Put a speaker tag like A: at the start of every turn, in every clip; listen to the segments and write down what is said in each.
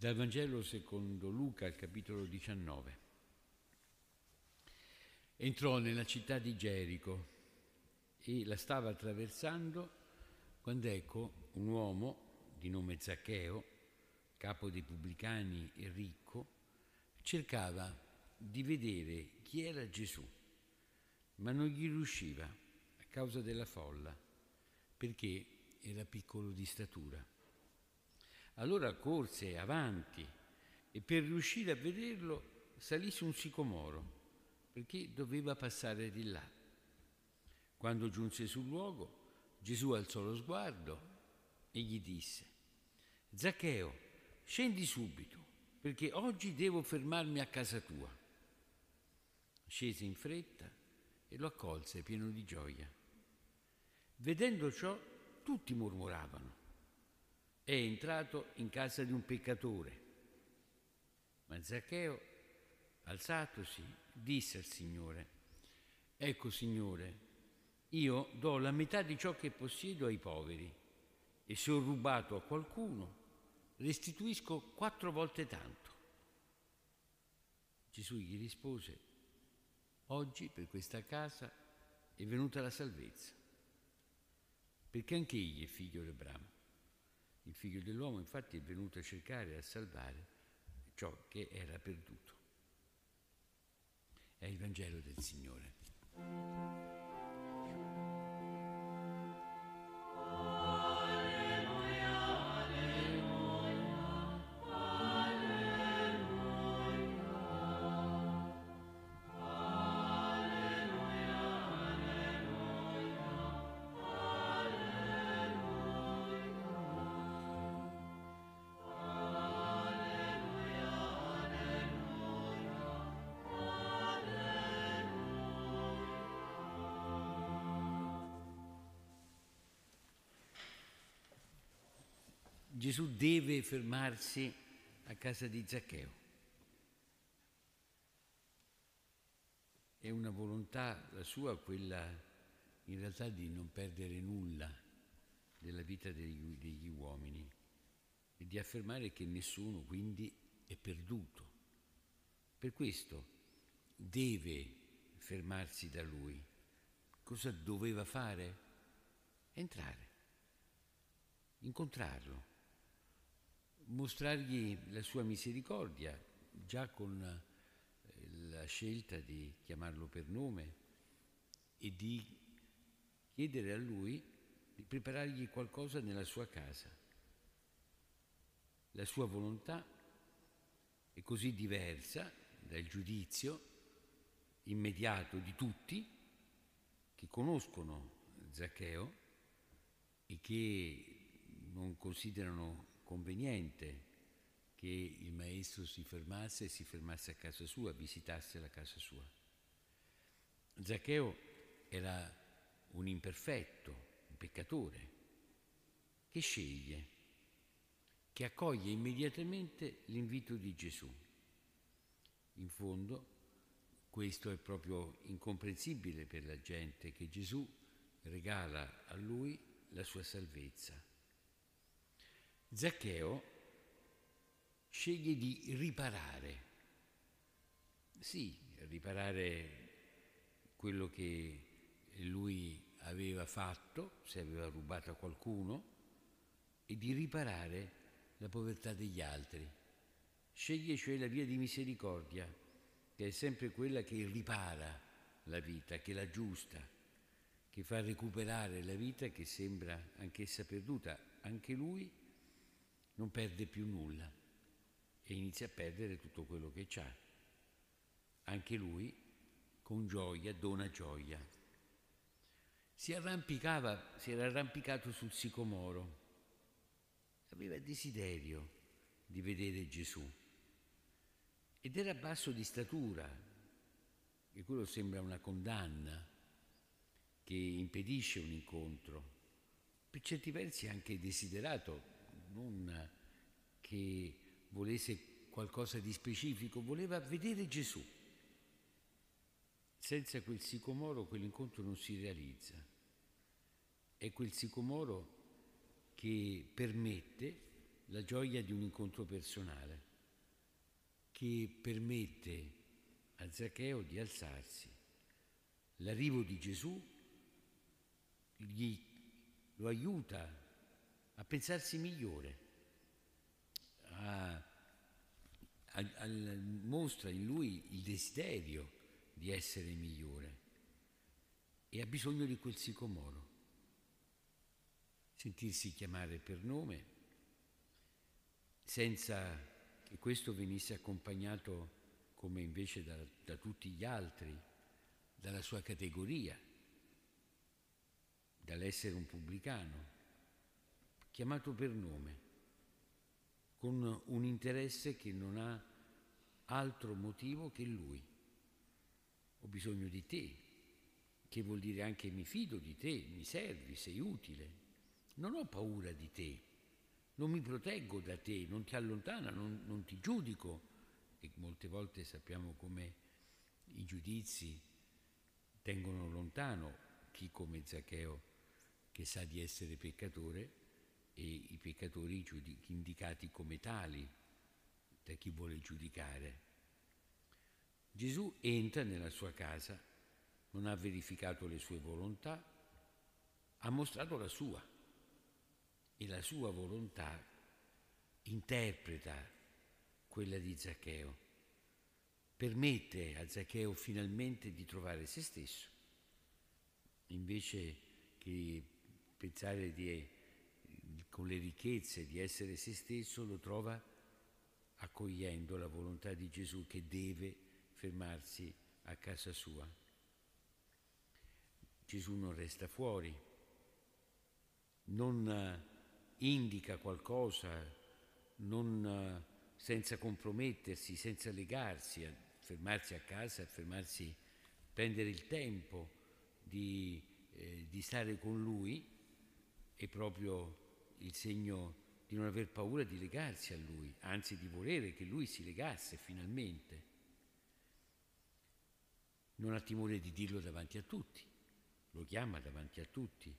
A: Dal Vangelo secondo Luca, al capitolo 19. Entrò nella città di Gerico e la stava attraversando quando ecco un uomo di nome Zaccheo, capo dei pubblicani e ricco, cercava di vedere chi era Gesù, ma non gli riusciva a causa della folla, perché era piccolo di statura. Allora corse avanti e per riuscire a vederlo salì su un sicomoro perché doveva passare di là. Quando giunse sul luogo, Gesù alzò lo sguardo e gli disse, Zaccheo, scendi subito perché oggi devo fermarmi a casa tua. Scese in fretta e lo accolse pieno di gioia. Vedendo ciò, tutti mormoravano è entrato in casa di un peccatore. Ma Zaccheo, alzatosi, disse al Signore, ecco Signore, io do la metà di ciò che possiedo ai poveri e se ho rubato a qualcuno, restituisco quattro volte tanto. Gesù gli rispose, oggi per questa casa è venuta la salvezza, perché anche egli è figlio di Abramo. Figlio dell'uomo infatti è venuto a cercare e a salvare ciò che era perduto. È il Vangelo del Signore. Gesù deve fermarsi a casa di Zaccheo. È una volontà la sua quella in realtà di non perdere nulla della vita degli, degli uomini e di affermare che nessuno quindi è perduto. Per questo deve fermarsi da lui. Cosa doveva fare? Entrare, incontrarlo mostrargli la sua misericordia, già con eh, la scelta di chiamarlo per nome e di chiedere a lui di preparargli qualcosa nella sua casa. La sua volontà è così diversa dal giudizio immediato di tutti che conoscono Zaccheo e che non considerano conveniente che il maestro si fermasse e si fermasse a casa sua, visitasse la casa sua. Zaccheo era un imperfetto, un peccatore, che sceglie, che accoglie immediatamente l'invito di Gesù. In fondo, questo è proprio incomprensibile per la gente, che Gesù regala a lui la sua salvezza. Zaccheo sceglie di riparare, sì, riparare quello che lui aveva fatto, se aveva rubato a qualcuno, e di riparare la povertà degli altri. Sceglie cioè la via di misericordia, che è sempre quella che ripara la vita, che la giusta, che fa recuperare la vita che sembra anch'essa perduta. Anche lui non perde più nulla e inizia a perdere tutto quello che ha. Anche lui, con gioia, dona gioia. Si arrampicava, si era arrampicato sul sicomoro, aveva desiderio di vedere Gesù ed era basso di statura, e quello sembra una condanna che impedisce un incontro, per certi versi anche desiderato non che volesse qualcosa di specifico, voleva vedere Gesù. Senza quel sicomoro quell'incontro non si realizza. È quel sicomoro che permette la gioia di un incontro personale che permette a Zaccheo di alzarsi. L'arrivo di Gesù gli, lo aiuta a pensarsi migliore, a, a, a, mostra in lui il desiderio di essere migliore e ha bisogno di quel sicomoro. Sentirsi chiamare per nome senza che questo venisse accompagnato come invece da, da tutti gli altri, dalla sua categoria, dall'essere un pubblicano, chiamato per nome, con un interesse che non ha altro motivo che lui. Ho bisogno di te, che vuol dire anche mi fido di te, mi servi, sei utile. Non ho paura di te, non mi proteggo da te, non ti allontana, non, non ti giudico. E molte volte sappiamo come i giudizi tengono lontano chi come Zaccheo che sa di essere peccatore e i peccatori indicati come tali da chi vuole giudicare. Gesù entra nella sua casa, non ha verificato le sue volontà, ha mostrato la sua e la sua volontà interpreta quella di Zaccheo, permette a Zaccheo finalmente di trovare se stesso, invece che pensare di, con le ricchezze di essere se stesso, lo trova accogliendo la volontà di Gesù che deve fermarsi a casa sua. Gesù non resta fuori, non indica qualcosa non, senza compromettersi, senza legarsi, a fermarsi a casa, a fermarsi, prendere il tempo di, eh, di stare con lui è proprio il segno di non aver paura di legarsi a lui, anzi di volere che lui si legasse finalmente. Non ha timore di dirlo davanti a tutti, lo chiama davanti a tutti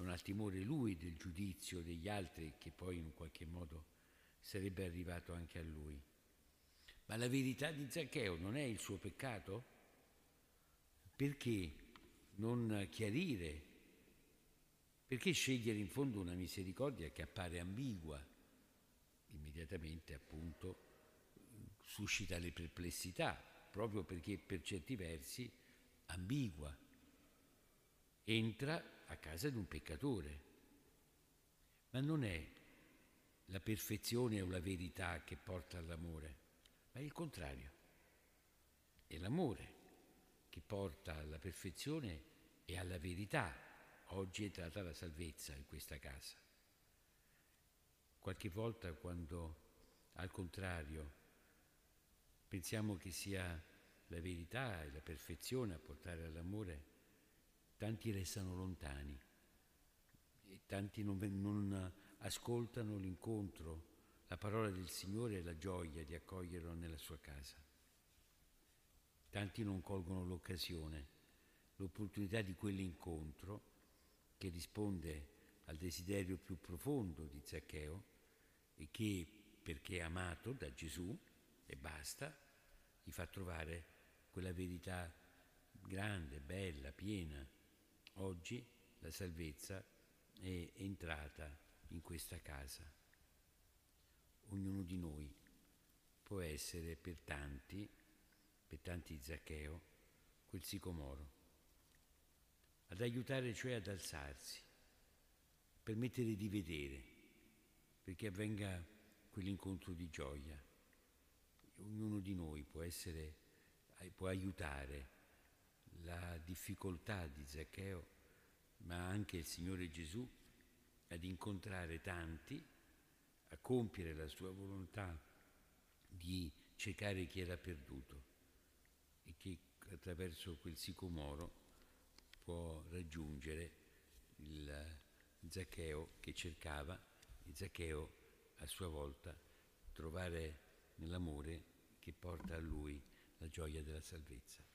A: non ha timore lui del giudizio degli altri che poi in qualche modo sarebbe arrivato anche a lui. Ma la verità di Zaccheo non è il suo peccato? Perché non chiarire? Perché scegliere in fondo una misericordia che appare ambigua? Immediatamente appunto suscita le perplessità, proprio perché per certi versi ambigua. Entra a casa di un peccatore. Ma non è la perfezione o la verità che porta all'amore, ma è il contrario. È l'amore che porta alla perfezione e alla verità. Oggi è entrata la salvezza in questa casa. Qualche volta quando al contrario pensiamo che sia la verità e la perfezione a portare all'amore, tanti restano lontani e tanti non, non ascoltano l'incontro, la parola del Signore e la gioia di accoglierlo nella sua casa. Tanti non colgono l'occasione, l'opportunità di quell'incontro che risponde al desiderio più profondo di Zaccheo e che, perché è amato da Gesù e basta, gli fa trovare quella verità grande, bella, piena, Oggi la salvezza è entrata in questa casa. Ognuno di noi può essere per tanti, per tanti Zaccheo, quel sicomoro, ad aiutare cioè ad alzarsi, permettere di vedere, perché avvenga quell'incontro di gioia. Ognuno di noi può essere, può aiutare la difficoltà di Zaccheo, ma anche il Signore Gesù ad incontrare tanti, a compiere la sua volontà di cercare chi era perduto e che attraverso quel sicomoro può raggiungere il Zaccheo che cercava e Zaccheo a sua volta trovare nell'amore che porta a lui la gioia della salvezza.